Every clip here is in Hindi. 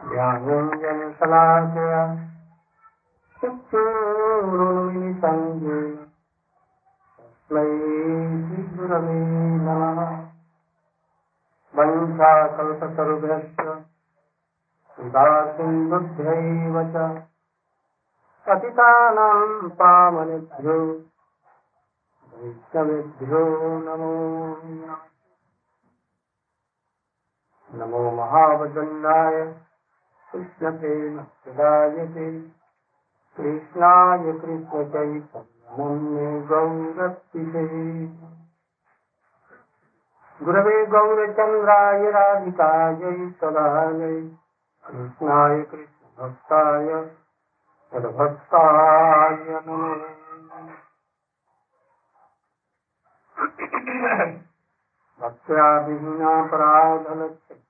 ुभ्यैव च पतितानां पिता वैष्णवेभ्यो नमो नमो। महाबचंडा महावदन्नाय कृष्णप्रेमप्रदायते कृष्णाय कृष्णचैतन्यमन्ये गौरप्तिषे गुरवे गौरचन्द्राय राधिकायै तदायै कृष्णाय कृष्णभक्ताय तद्भक्ताय नमो। भक्त्या विहीनापराधलक्ष्य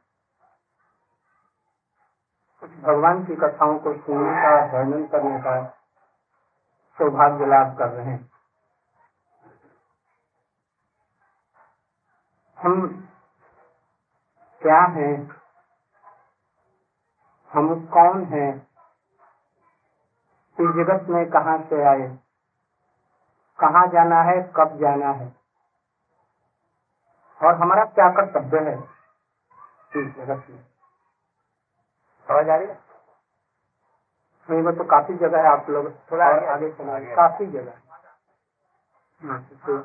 भगवान की कथाओं को सुनने का, वर्णन करने का सौभाग्य लाभ कर रहे हैं। हम क्या हैं? हम कौन हैं? इस जगत में कहा से आए? कहा जाना है? कब जाना है? और हमारा क्या कर्तव्य है इस जगत में? समझ आ रही है? नहीं वो तो काफ़ी जगह है आप लोग थोड़ा आगे, आगे सुना काफ़ी जगह हाँ, तो,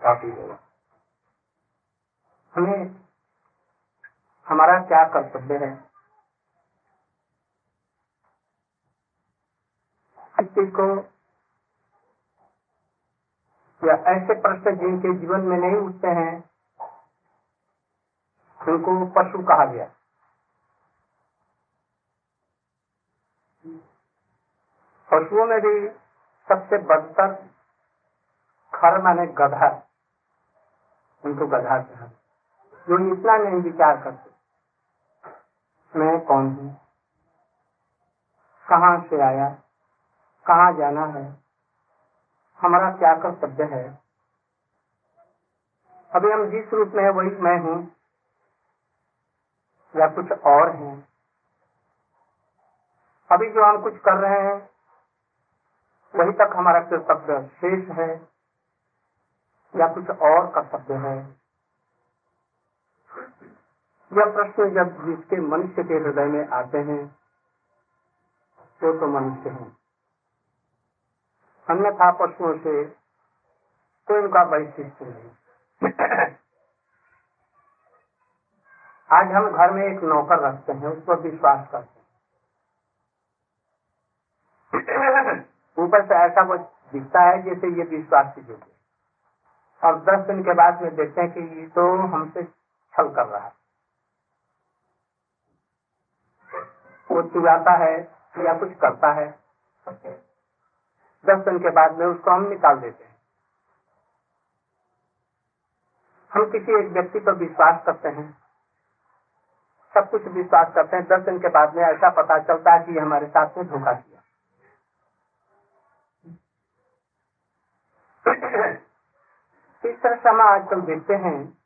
काफ़ी जगह। हमें हमारा क्या कर्तव्य है? किसी को या ऐसे प्रश्न जिनके जीवन में नहीं उठते हैं, उनको पशु कहा गया। पशुओं में भी सबसे बदतर खर माने गधा, उनको गधा कहा। जो इतना नहीं विचार करते, मैं कौन हूँ? कहाँ से आया? कहाँ जाना है? हमारा क्या कर्तव्य है? अभी हम जिस रूप में है, वही मैं हूँ, या कुछ और है। अभी जो हम कुछ कर रहे हैं, वही तक हमारा कर्तव्य शेष है, या कुछ और कर्तव्य है। यह प्रश्न जब जिसके मनुष्य के हृदय में आते हैं तो तो मनुष्य है। अन्यथा पशुओं से कोई उनका वैशिष्ट नहीं। आज हम घर में एक नौकर रखते हैं उस पर विश्वास करते हैं। ऊपर से ऐसा कुछ दिखता है जैसे ये विश्वास की योग्य और दस दिन के बाद में देखते हैं कि ये तो हमसे छल कर रहा है। वो चुराता है या कुछ करता है। दस दिन के बाद में उसको हम निकाल देते हैं। हम किसी एक व्यक्ति पर विश्वास करते हैं। सब कुछ विश्वास करते हैं। दस दिन के बाद में ऐसा पता चलता है कि हमारे साथ में धोखा किया। इस तरह से हम आजकल देखते हैं।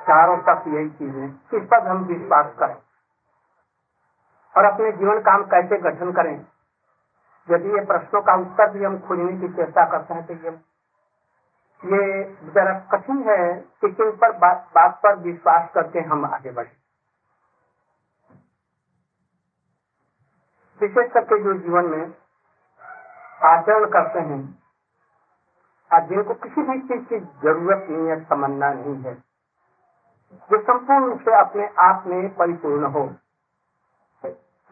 चारों तक यही चीज़ें किस पर हम विश्वास करें? और अपने जीवन काम कैसे गठन करें? यदि ये प्रश्नों का उत्तर भी हम खोजने की चेष्टा करते हैं तो ये ये जरा कठिन है कि किन पर बात, बात पर विश्वास करके हम आगे बढ़े। विशेष करके जो जीवन में आचरण करते हैं और जिनको किसी भी चीज़ की ज़रूरत नहीं है तमन्ना नहीं है जो संपूर्ण रूप से अपने आप में परिपूर्ण हो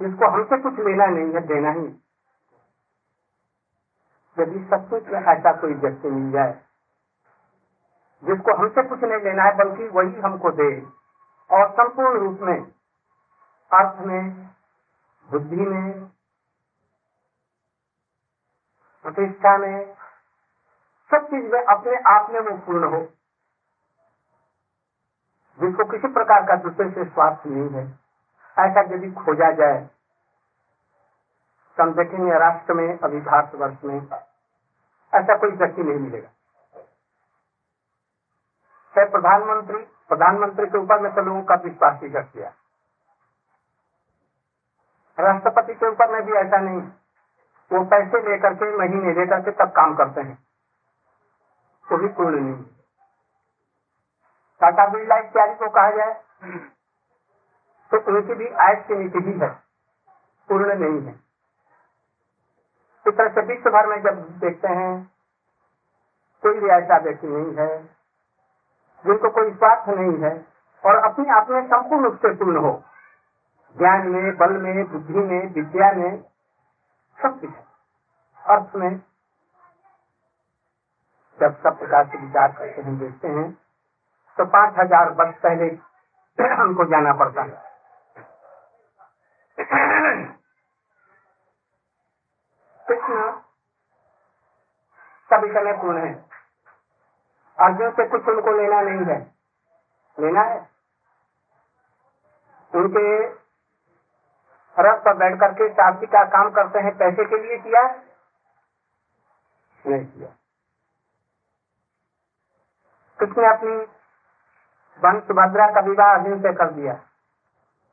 जिसको हमसे कुछ लेना नहीं है देना ही यदि सचमुच में ऐसा कोई व्यक्ति मिल जाए, जिसको हमसे कुछ नहीं लेना है, बल्कि वही हमको दे, और संपूर्ण रूप में, अर्थ में, बुद्धि में, प्रतिष्ठा में, सब चीज़ में अपने आप में वो पूर्ण हो, जिसको किसी प्रकार का दूसरे से स्वार्थ नहीं है। ऐसा यदि खोजा जाए हम देखेंगे राष्ट्र में अभी भारत वर्ष में, ऐसा कोई व्यक्ति नहीं मिलेगा। चाहे प्रधानमंत्री प्रधानमंत्री के ऊपर में तो लोगों का विश्वास ही कर दिया राष्ट्रपति के ऊपर में भी ऐसा नहीं वो पैसे लेकर के, महीने लेकर के तब काम करते हैं। वो भी पूर्ण नहीं। टाटा बिरला इत्यादि को कहा जाए तो उनकी भी आय की नीति ही है। पूर्ण नहीं है। इस तरह से विश्व भर में जब देखते हैं, कोई भी ऐसा व्यक्ति नहीं है, जिनको कोई स्वार्थ नहीं है, और अपने आप में संपूर्ण रूप से पूर्ण हो, ज्ञान में, बल में, बुद्धि में, विद्या में, सब कुछ अर्थ में जब सब प्रकार से विचार करते हैं, देखते हैं तो पाँच हज़ार वर्ष पहले हमको जाना पड़ता है। कृष्ण सभी समय पूर्ण है। अर्जुन से कुछ उनको लेना नहीं है। लेना है? उनके रथ पर बैठ करके शादी का काम करते हैं, पैसे के लिए किया नहीं किया। कृष्ण अपनी बन सुभद्रा का विवाह अर्जुन से कर दिया?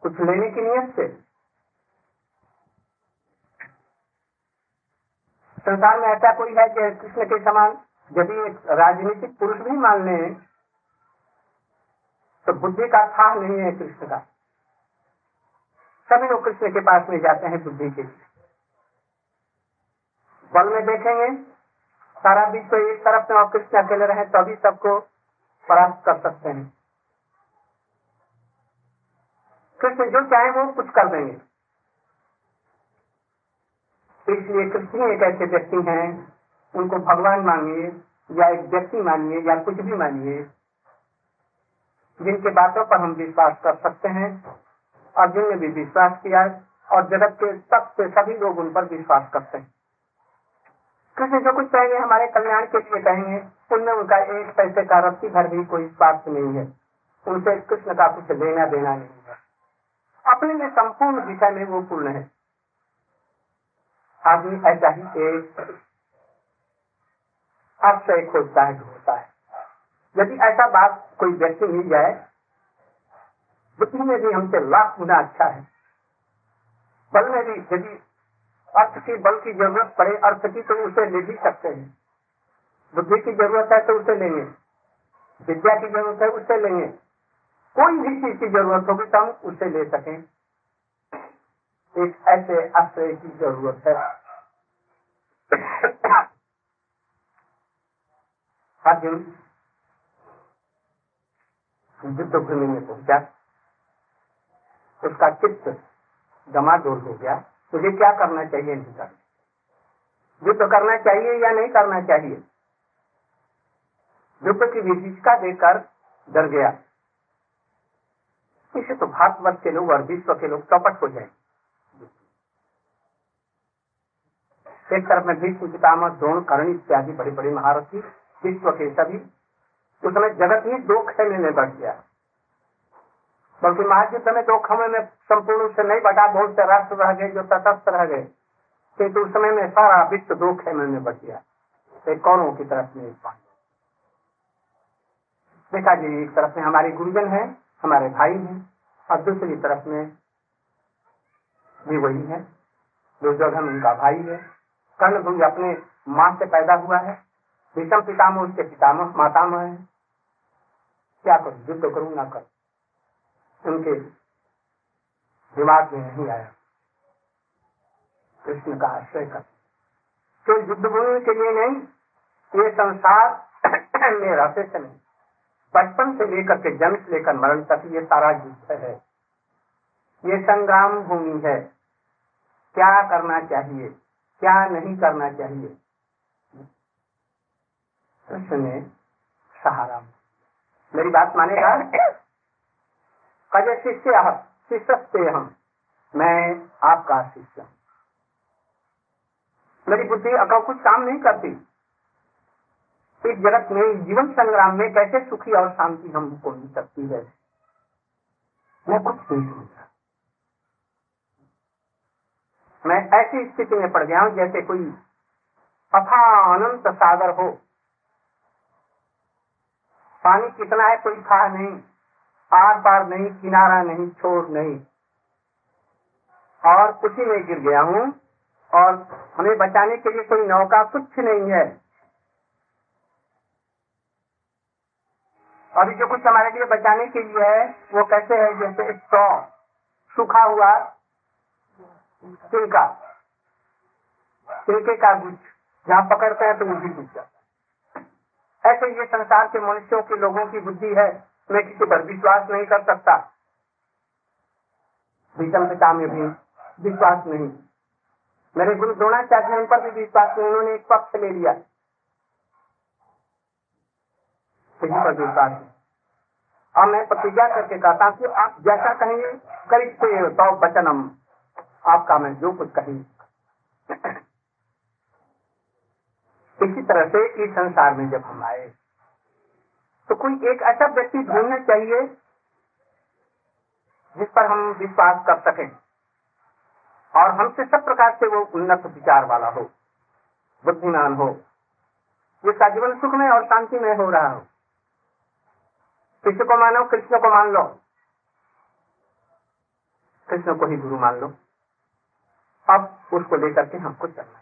कुछ लेने की नियत से? संसार में ऐसा कोई है कि कृष्ण के समान यदि एक राजनीतिक पुरुष भी मान ले तो बुद्धि का था नहीं है कृष्ण का। सभी लोग कृष्ण के पास में जाते हैं बुद्धि के बल में देखेंगे, सारा विश्व एक तरफ़ में और कृष्ण अकेले रहे, तभी तो सबको परास्त कर सकते हैं। कृष्ण जो चाहे वो कुछ कर देंगे। इसलिए कृष्ण एक ऐसे व्यक्ति हैं, उनको भगवान मानिए, या एक व्यक्ति मानिए, या कुछ भी मानिए, जिनके बातों पर हम विश्वास कर सकते हैं और जिनने भी विश्वास किया और जगत के तक से सभी लोग उन पर विश्वास करते हैं। कृष्ण जो कुछ कहेंगे, हमारे कल्याण के लिए कहेंगे, उनमें उनका एक पैसे का रत्ती भर भी कोई स्वार्थ नहीं है। उनसे कृष्ण का कुछ लेना देना नहीं है। अपने में संपूर्ण दिशा में वो पूर्ण है। आदमी ऐसा ही एक आश्रय खोजता है ढूंढता है। यदि ऐसा बात कोई व्यक्ति मिल जाए, बुद्धि में भी हमसे लाख गुना अच्छा है। बल में भी यदि अर्थ की, बल की ज़रूरत पड़े, अर्थ की तो उसे ले भी सकते हैं। बुद्धि की ज़रूरत है तो उसे लेंगे। विद्या की ज़रूरत है उससे लेंगे। कोई भी चीज़ की ज़रूरत होगी तो हम उसे ले सकें। एक ऐसे आश्रय की ज़रूरत है। अर्जुन युद्ध भूमि में पहुँचा। उसका चित्त डमाडोल हो गया। मुझे क्या करना चाहिए नहीं करना युद्ध करना चाहिए या नहीं करना चाहिए? युद्ध की विशिष्टता देकर डर गया। इसे तो भारतवर्ष के लोग और विश्व के लोग चौपट हो जाए एक तरफ़ में भीष्म पितामह, द्रोण, कर्ण इत्यादि बड़े बड़े महारथी, विश्व के सभी, उस समय जगत ही दो खेमे में बढ़ गया। बल्कि महायुद्ध में दो खमे में संपूर्ण से नहीं बटा, बहुत से राष्ट्र रह गए जो तटस्थ रह गए। किंतु उस समय में सारा विश्व दो खेमे में बढ़ गया। एक कौरों की तरफ़ में देखा जी, एक तरफ़ में हमारे गुरुजन है, हमारे भाई हैं, और दूसरी तरफ़ में भी वही है दुर्योधन उनका भाई है। कर्ण भी अपने माँ से पैदा हुआ है। विषम पितामह उसके पितामह, मातामह है। क्या करूँ? युद्ध करूँ ना करूँ। उनके दिमाग में नहीं आया। कृष्ण का आश्रय कर। तो युद्ध भूमि के लिए नहीं? ये संसार में रहते समय, बचपन से लेकर के जन्म से लेकर मरण तक ये सारा युद्ध है। ये संग्राम भूमि है। क्या करना चाहिए? क्या नहीं करना चाहिए? ने सहारा। मेरी बात मानेगा? कजे शिष्य शिष्य हम मैं आपका शिष्य मेरी बुद्धि अगर कुछ काम नहीं करती, इस जगत में जीवन संग्राम में कैसे सुखी और शांति हमको मिल सकती है? मैं कुछ नहीं समझा मैं ऐसी स्थिति में पड़ गया हूँ जैसे कोई अथा अनंत सागर हो। पानी कितना है कोई था नहीं। आर पार नहीं, किनारा नहीं, छोर नहीं। और उसी में गिर गया हूँ। और हमें बचाने के लिए कोई नौका कुछ नहीं है। अभी जो कुछ हमारे लिए बचाने के लिए है, वो कैसे है? जैसे स्ट्रॉ सूखा हुआ तिनका तिनके का गुच्छ, जहाँ पकड़ते हैं तो वो भी जाता ऐसे ये संसार के मनुष्यों के लोगों की बुद्धि है, मैं किसी पर विश्वास नहीं कर सकता। भीषम पिता में भी विश्वास नहीं। मेरे गुरु द्रोणाचार्य उन पर भी विश्वास नहीं, उन्होंने एक पक्ष ले लिया। किसी पर विश्वास और मैं प्रतिज्ञा करके कहता हूँ कि आप जैसा कहेंगे करीब से तो वचनम। आपका मैं जो कुछ कही। इसी तरह से इस संसार में जब हम आए तो कोई एक ऐसा व्यक्ति ढूंढना चाहिए जिस पर हम विश्वास कर सकें और हमसे सब प्रकार से वो उन्नत विचार वाला हो, बुद्धिमान हो, जिसका जीवन सुख में और शांति में हो रहा हो। कृष्ण को मानो, कृष्ण को मान लो। कृष्ण को ही गुरु मान लो। अब उसको लेकर के हमको चलना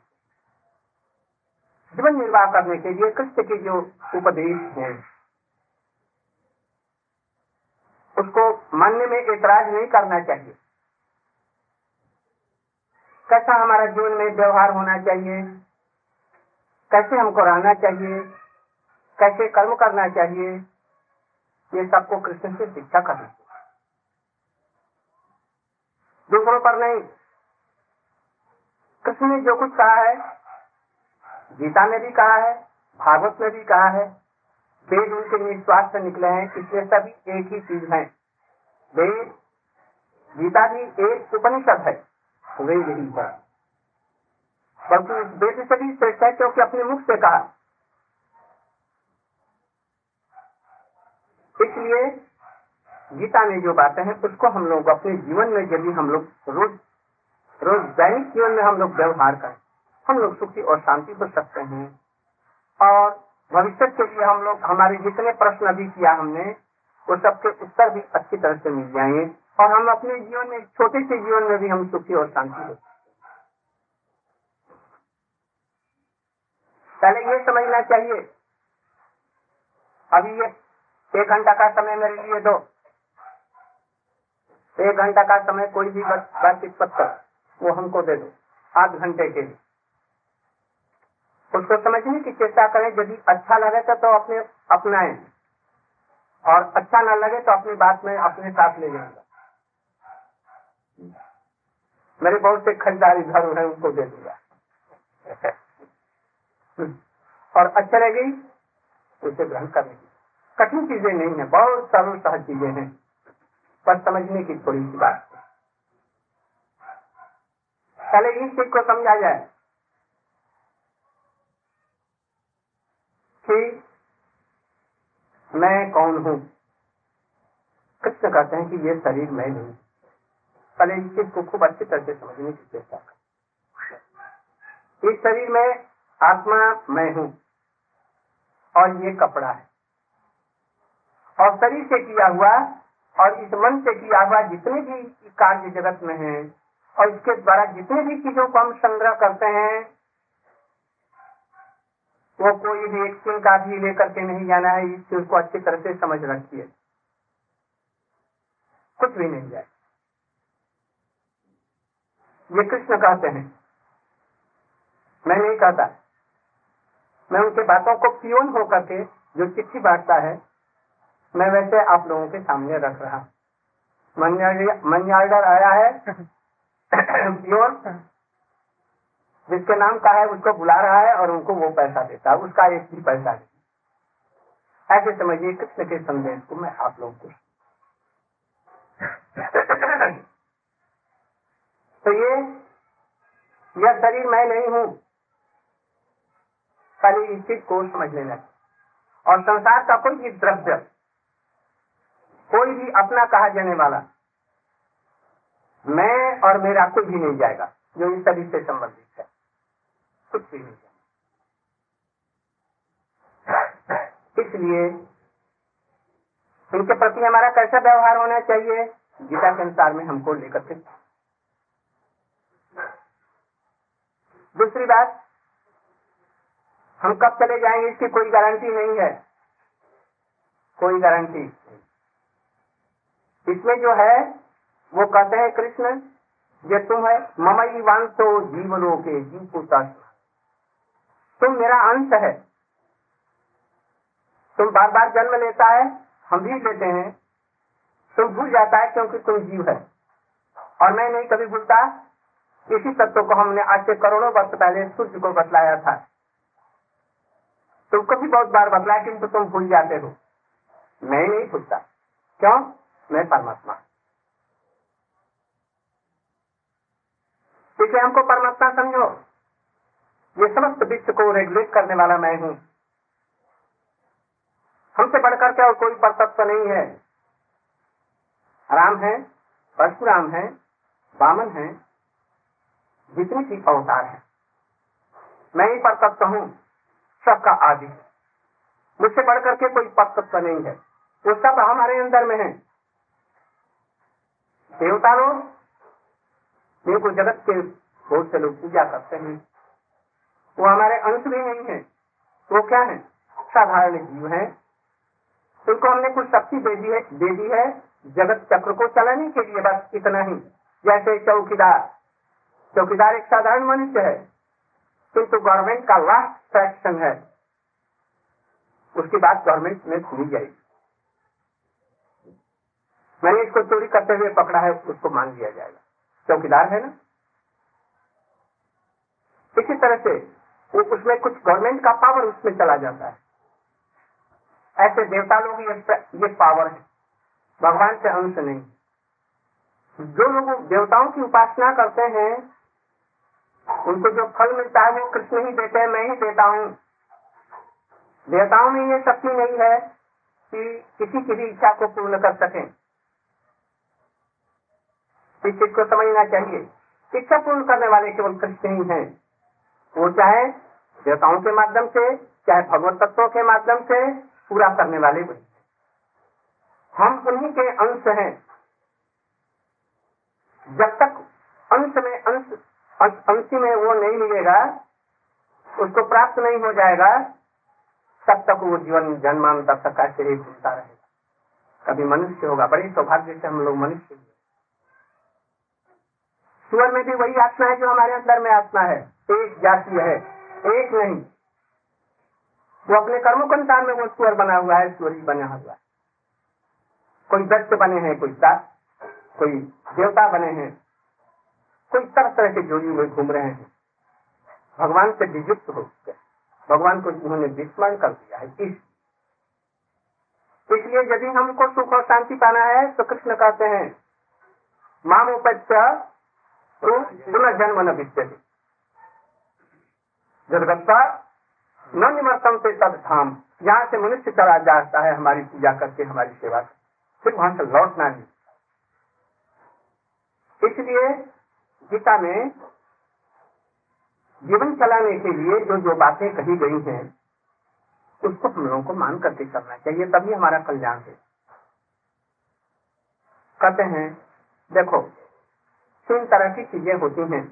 जीवन निर्वाह करने के लिए कृष्ण के जो उपदेश हैं, उसको मानने में एतराज़ नहीं करना चाहिए। कैसा हमारा जीवन में व्यवहार होना चाहिए? कैसे हमको रहना चाहिए? कैसे कर्म करना चाहिए? ये सबको कृष्ण से शिक्षा करना चाहिए। दूसरों पर नहीं कृष्ण ने जो कुछ कहा है, गीता में भी कहा है, भागवत में भी कहा है, वेद उनके निस्वार्थ से निकले हैं, इसलिए सभी एक ही चीज़ है। वेद, गीता भी एक उपनिषद है वेद ही है। बल्कि वेद से भी श्रेष्ठ है, क्योंकि अपने मुख से कहा। इसलिए गीता में जो बातें हैं, उसको हम लोग अपने जीवन में यदि हम लोग रोज रोज दैनिक जीवन में हम लोग व्यवहार करें। हम लोग सुखी और शांति हो सकते हैं। और भविष्य के लिए हम लोग, हमारे जितने प्रश्न अभी किया हमने, वो सबके उत्तर भी अच्छी तरह से मिल जाएँगे और हम अपने जीवन में, छोटे से जीवन में भी हम सुखी और शांति हो पहले ये समझना चाहिए, अभी ये एक घंटा का समय मेरे लिए दो। एक घंटा का समय कोई भी बातचीत पत्र वो हमको दे दो आध घंटे के लिए। उसको समझने की चेष्टा करें यदि अच्छा लगे तो, तो अपने अपनाएँ और अच्छा ना लगे तो अपनी बात में अपने साथ ले जाऊँगा मेरे बहुत से खरीदारी घर है उनको दे दूँगा। और अच्छा लगेगी उसे ग्रहण करेंगे कठिन चीज़ें नहीं है बहुत सरल सहज चीज़ें हैं। पर समझने की थोड़ी सी बात। पहले इस चीज़ को समझा जाए कि मैं कौन हूँ? कृष्ण कहते हैं कि ये शरीर मैं नहीं पहले इस चीज़ को खूब अच्छी तरह से समझने की चेष्टा कर। इस शरीर में आत्मा मैं हूँ और ये कपड़ा है। और शरीर से किया हुआ और इस मन से किया हुआ जितने भी कार्य जगत में है और इसके द्वारा जितनी भी चीज़ों को हम संग्रह करते हैं, वो कोई भी एक सिंह का भी लेकर के नहीं जाना है इस चीज़ को अच्छी तरह से समझ रखिए कुछ भी नहीं जाए। ये कृष्ण कहते हैं। मैं नहीं कहता। मैं उनके बातों को पियोन होकर के, जो चिट्ठी बांटता है, मैं वैसे आप लोगों के सामने रख रहा मनी आया है। प्योर जिसके नाम का है, उसको बुला रहा है और उनको वो पैसा देता है। उसका एक भी पैसा नहीं ऐसे समझिए कृष्ण के संदेश को मैं आप लोगों को तो ये, यह शरीर मैं नहीं हूँ। पहले इस चीज़ को समझ लेना और संसार का कोई भी द्रव्य, कोई भी अपना कहा जाने वाला मैं और मेरा कुछ भी नहीं जाएगा, जो इस सभी से संबंधित है। कुछ भी नहीं जाएगा। इसलिए इनके प्रति हमारा कैसा व्यवहार होना चाहिए, गीता के अनुसार में हमको लेकर के। दूसरी बात, हम कब चले जाएँगे इसकी कोई गारंटी नहीं है। कोई गारंटी। इसमें जो है वो कहते हैं, कृष्ण, ये तुम है ममई वांसो जीवनों के जीव पुता तुम मेरा अंश है। तुम बार बार जन्म लेता है, हम भी लेते हैं। तुम भूल जाता है क्योंकि तुम जीव है। और मैं नहीं कभी भूलता। इसी तत्व को हमने आज से करोड़ों वर्ष पहले सूर्य को बतलाया था। तुमको भी बहुत बार बतलाया किंतु तुम भूल जाते हो। मैं नहीं भूलता। क्यों? मैं परमात्मा इसलिए हमको परमात्मा समझो, ये समस्त विश्व को रेगुलेट करने वाला मैं हूँ। हमसे बढ़कर के और कोई परतत्व नहीं है? राम है, परशुराम है बामन है, जितनी भी अवतार है। मैं ही परतत्व हूँ, सबका आदि मुझसे बढ़कर के कोई परतत्व नहीं है। वो सब हमारे अंदर में है। देवता लोग को जगत के बहुत से लोग पूजा करते हैं। वो हमारे अंश भी नहीं है। वो क्या है? साधारण जीव है। उनको हमने कुछ शक्ति दे दी है, दे दी है जगत चक्र को चलाने के लिए, बस इतना ही। जैसे चौकीदार। चौकीदार एक साधारण मनुष्य है। किंतु तो गवर्नमेंट का लास्ट फ्रैक्शन है। उसके बाद गवर्नमेंट में सुनी जाएगी। मैंने इसको चोरी करते हुए पकड़ा है, उसको मान लिया जाएगा। चौकीदार है ना? इसी तरह से उसमें कुछ गवर्नमेंट का पावर उसमें चला जाता है। ऐसे देवता लोग ये ये पावर है। भगवान से अंश नहीं। जो लोग देवताओं की उपासना करते हैं, उनको जो फल मिलता है वो कृष्ण ही देते हैं, मैं ही देता हूँ। देवताओं में ये शक्ति नहीं है कि किसी की भी इच्छा को पूर्ण कर सकें। इस चीज़ को समझना चाहिए। शिक्षा पूर्ण करने वाले केवल कृष्ण ही हैं। वो चाहे देवताओं के माध्यम से, चाहे भगवत तत्वों के माध्यम से पूरा करने वाले बने हम उन्हीं के अंश हैं। जब तक अंश में अंश, अंशी में वो नहीं मिलेगा, उसको प्राप्त नहीं हो जाएगा, तब तक वो जीवन जन्मांतर तक का ही घूमता रहेगा। कभी मनुष्य होगा, बड़ी सौभाग्य से हम लोग मनुष्य सुअर में भी वही आत्मा है जो हमारे अंदर में आत्मा है। एक जाति है, एक नहीं। वो अपने कर्मों के अनुसार में वो सुअर बना हुआ है, सुअरी बना हुआ है। कोई दत्त बने हैं, कोई दास, कोई देवता बने हैं। कोई तरह तरह के जोड़ी हुए घूम रहे हैं। भगवान से विजुक्त हो गए। भगवान को उन्होंने विस्मरण कर दिया है। इस इसलिए यदि हमको सुख और शांति पाना है तो कृष्ण कहते हैं, माम उपच्य तो पुनः जन्म न विद्य जगदत्ता न धाम यहाँ से मनुष्य चला जाता है हमारी पूजा करके, हमारी सेवा फिर वहाँ से लौटना नहीं। इसलिए गीता में जीवन चलाने के लिए जो जो बातें कही गई हैं, उसको हम लोगों को मान करके करना चाहिए, तभी हमारा कल्याण है। कहते हैं, देखो तीन तरह की चीज़ें होती हैं।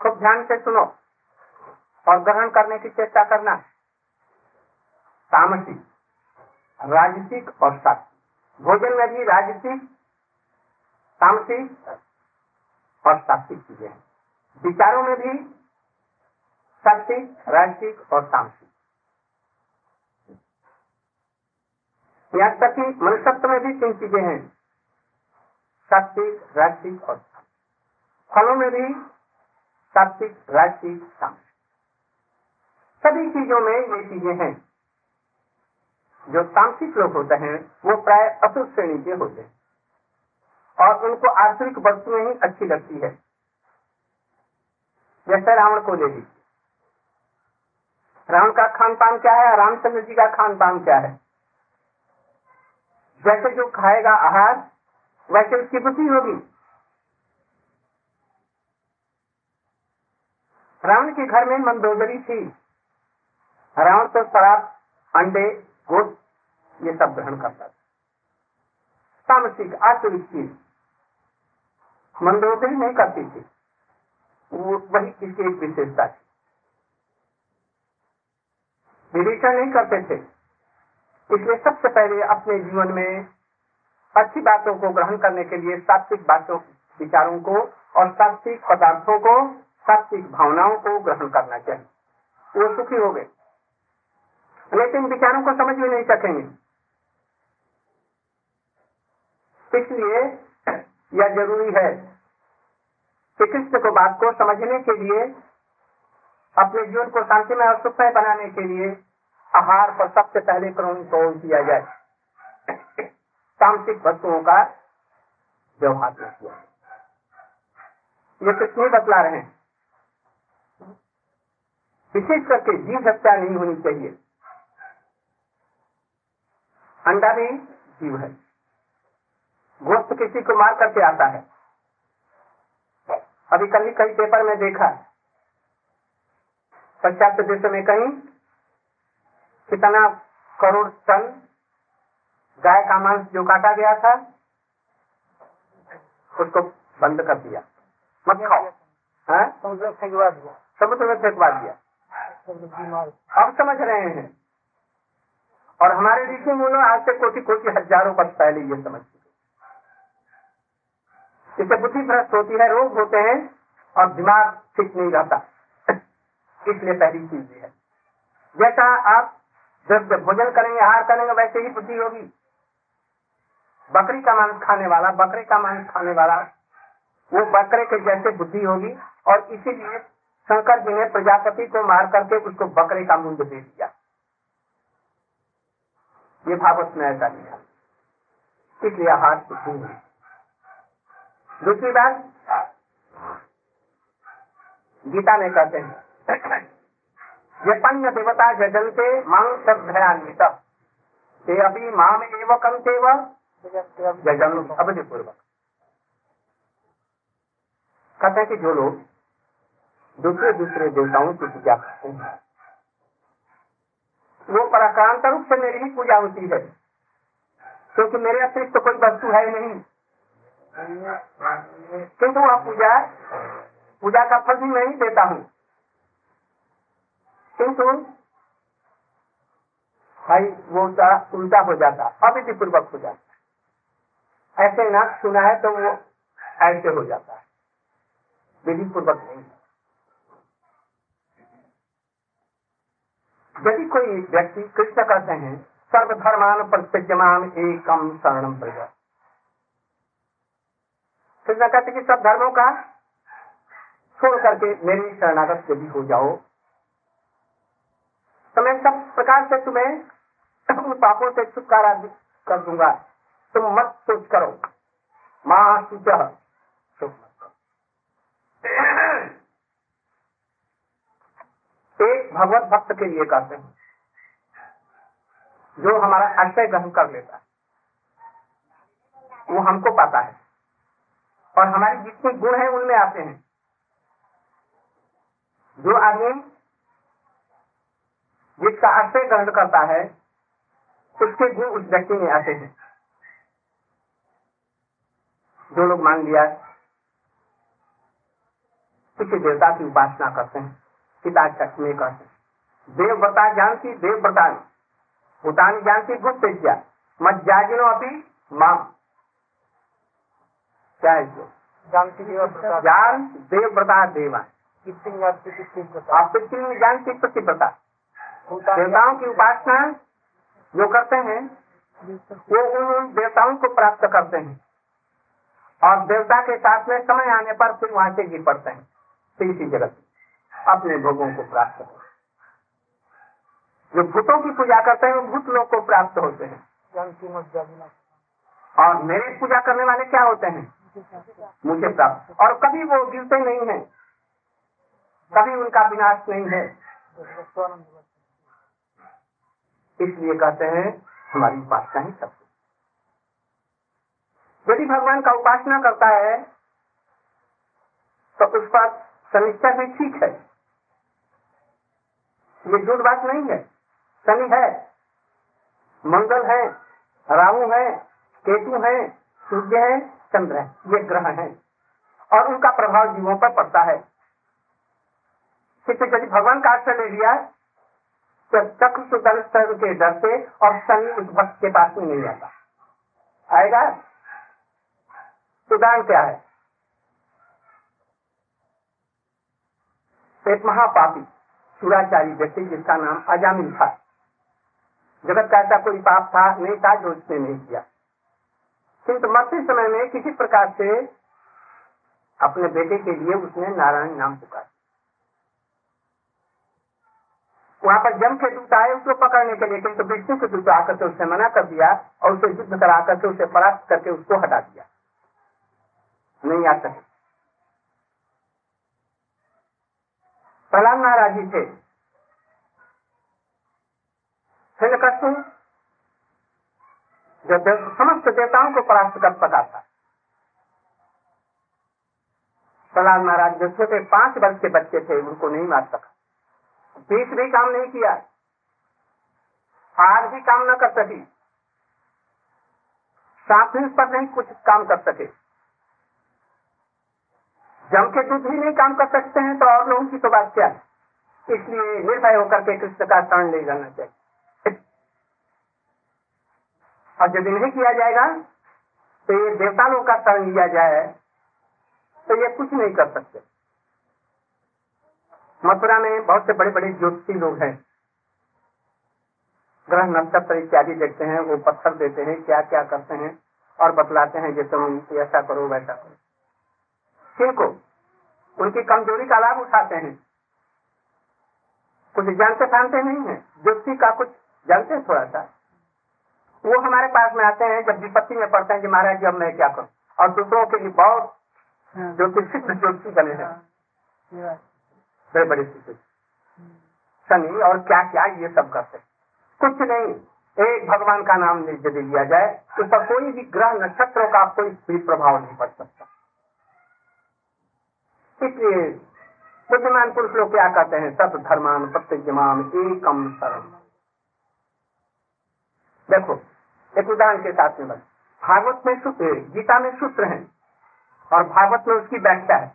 खूब ध्यान से सुनो और ग्रहण करने की चेष्टा करना। तामसिक राजसिक और सात्विक भोजन में भी राजसिक तामसिक और सात्विक चीज़ें हैं। विचारों में भी सात्विक, राजसिक और तामसिक यहाँ तक कि मनुष्यत्व में भी तीन चीज़ें हैं। सात्विक, राजसिक और भी सात्विक तामसिक सभी चीज़ों में ये चीज़ें हैं। जो तांत्रिक लोग होते हैं, वो प्राय असुर श्रेणी के होते हैं। और उनको आंतरिक वस्तुएँ ही अच्छी लगती है। जैसे रावण को ले लीजिए। रावण का खान पान क्या है? रामचंद्र जी का खान पान क्या है? जैसे जो खाएगा आहार, वैसे उसकी बुद्धि होगी। रावण के घर में मंदोदरी थी। रावण तो शराब अंडे गोश्त ये सब ग्रहण करता था। तामसिक आचरित चीज़ मंदोदरी नहीं करती थी। वही इसकी एक विशेषता थी। विवेचन नहीं करते थे। इसलिए सबसे पहले अपने जीवन में अच्छी बातों को ग्रहण करने के लिए सात्विक बातों, विचारों को और सात्विक पदार्थों को सात्विक भावनाओं को ग्रहण करना चाहिए। वो सुखी हो गए। लेकिन विचारों को समझ भी नहीं सकेंगे। इसलिए यह ज़रूरी है कि कृष्ण को बात को समझने के लिए, अपने जीवन को शांतिमय और सुखमय बनाने के लिए आहार पर सबसे पहले क्रम तोड़ किया जाए। तामसिक वस्तुओं का व्यवहार किया ये कितने बतला रहे हैं। विशेष करके जीव हत्या नहीं होनी चाहिए। अंडा भी जीव है। गोश्त किसी को मार करके आता है। अभी कल कई पेपर में देखा। पश्चात देशों में कहीं कितना करोड़ टन गाय का मांस जो काटा गया था उसको बंद कर दिया। मत खाओ। समुद्र फेंकवा दिया। समुद्र में फेंकवा दिया। अब समझ रहे हैं। और हमारे ऋषि मुनो आज से कोटि कोटि हज़ारों वर्ष पहले ये समझ चुके। इससे बुद्धि भ्रष्ट होती है, रोग होते हैं और दिमाग ठीक नहीं रहता। इसलिए पहली चीज़ है। जैसा आप जब जब भोजन करेंगे, आहार करेंगे, वैसे ही बुद्धि होगी। बकरी का मांस खाने वाला, बकरे का मांस खाने वाला, वो बकरे के जैसे बुद्धि होगी और इसीलिए शंकर जी ने प्रजापति को मार करके उसको बकरे का मुंड दे दिया। ये भागवत में ऐसा लिखा इसलिए आहार बुद्धि हुई दूसरी बात, गीता में कहते हैं, ये पन्न देवता जजनते मांग श्रद्धयान्वित ते अभी माम एव कंते व जजन अवधि पूर्वक। कहते हैं कि जो लोग दूसरे दूसरे देवताओं की पूजा करते हैं। वो पराक्रांत रूप से मेरी ही पूजा होती है। क्योंकि मेरे अतिरिक्त तो कोई वस्तु है नहीं। किंतु वह पूजा पूजा का फल भी मैं ही देता हूँ। किंतु भाई, वो उल्टा हो जाता अविधि पूर्वक हो जाता। ऐसे ना सुना है तो वो ऐसे हो जाता है। विधि पूर्वक नहीं। यदि कोई व्यक्ति कृष्ण कहते हैं, सर्वधर्मान प्रत्यजमान एकम शरणम प्रजा। कृष्ण कहते कि सब धर्मों का छोड़ करके मेरी शरणागत यदि हो जाओ तो मैं सब प्रकार से तुम्हें उन पापों से छुटकारा कर दूँगा। तुम मत सोच करो। माँ सुच एक भगवत भक्त के लिए कहते हैं, जो हमारा आश्रय ग्रहण कर लेता है। वो हमको पाता है। और हमारे जितने गुण है, उनमें आते हैं। जो आदमी जिसका आश्रय ग्रहण करता है, उसके गुण उस व्यक्ति में आते हैं। जो लोग मान लिया, किसी देवता की उपासना करते हैं। पिता में करते हैं। देवव्रता जानती देवव्रता भूतानी जानती गुप्त विद्या मज्जाजिनो अभी माम। क्या है जो जानती ज्ञान देवव्रता देवा। कितनी आप पृथ्वी जानती प्रतिव्रता देवताओं की उपासना जो करते हैं वो उन देवताओं को प्राप्त करते हैं। और देवता के साथ में समय आने पर फिर वहाँ से गिर पड़ते हैं। तीसरी जगत अपने भोगों को प्राप्त करते जो भूतों की पूजा करते हैं वो भूत लोग को प्राप्त होते हैं। और मेरे पूजा करने वाले क्या होते हैं? मुझे प्राप्त। और कभी वो गिरते नहीं है। कभी उनका विनाश नहीं है। इसलिए कहते हैं हमारी उपासना ही सब। यदि भगवान का उपासना करता है तो उस पर समीक्षा भी ठीक है। ये झूठ बात नहीं है। शनि है, मंगल है, राहु है, केतु है, सूर्य है, चंद्र है, ये ग्रह है। और उनका प्रभाव जीवों पर पड़ता है। यदि भगवान का आश्रय ले लिया तो चक्र सुदल के डर से और शनि उस भक्त के पास में नहीं आता। आएगा? उदाहरण क्या है? एक महापापी। सुराचारी व्यक्ति जिसका नाम अजामिल था। जगत का ऐसा कोई पाप था, नहीं था जो उसने नहीं किया। किंतु मरते समय में किसी प्रकार से अपने बेटे के लिए उसने नारायण नाम पुकारा। वहाँ पर जम के दूत आए, उसको पकड़ने के लिए, किंतु विष्णु के दूत आकर के उससे मना कर दिया और उसे युद्ध करा करके उसे परास्त करके उसको हटा दिया। नहीं आ सके। प्रहलाद महाराज जी थे जो समस्त देवताओं को परास्त कर सका था प्रहलाद महाराज जो छोटे पाँच वर्ष के बच्चे थे, उनको नहीं मार सका। बीस भी काम नहीं किया आग भी काम न कर सकी। सांप पर नहीं कुछ काम कर सके। जम के दूध ही नहीं काम कर सकते हैं तो और लोगों की तो बात क्या? है इसलिए निर्भय होकर के कृष्ण का शरण ले जाना चाहिए। और यदि नहीं किया जाएगा तो ये देवता लोग का शरण लिया जाए तो ये कुछ नहीं कर सकते। मथुरा में बहुत से बड़े बड़े ज्योतिषी लोग हैं। ग्रह नक्षत्र इत्यादि देखते हैं, वो पत्थर देते हैं क्या क्या करते हैं और बतलाते हैं, जैसे ऐसा करो, वैसा करो। किनको उनकी कमज़ोरी का लाभ उठाते हैं। कुछ जानते जानते नहीं है ज्योतिषी का कुछ जानते हैं थोड़ा सा वो हमारे पास में आते हैं जब विपत्ति में पड़ते हैं कि महाराज जी अब मैं क्या करूँ? और दूसरों के लिए बहुत ज्योतिषी ज्योतिषी बने हैं। बड़े बड़े शनि और क्या क्या ये सब करते कुछ नहीं एक भगवान का नाम यदि लिया जाए तो सब कोई भी ग्रह नक्षत्रों का कोई भी प्रभाव नहीं पड़ सकता। इसलिए बुद्धिमान पुरुष लोग क्या कहते हैं? सत धर्मान प्रत्यमान एकम शरण देखो, एक उदाहरण के साथ में बस। भागवत में सूत्र गीता में सूत्र है, और भागवत में उसकी व्याख्या है।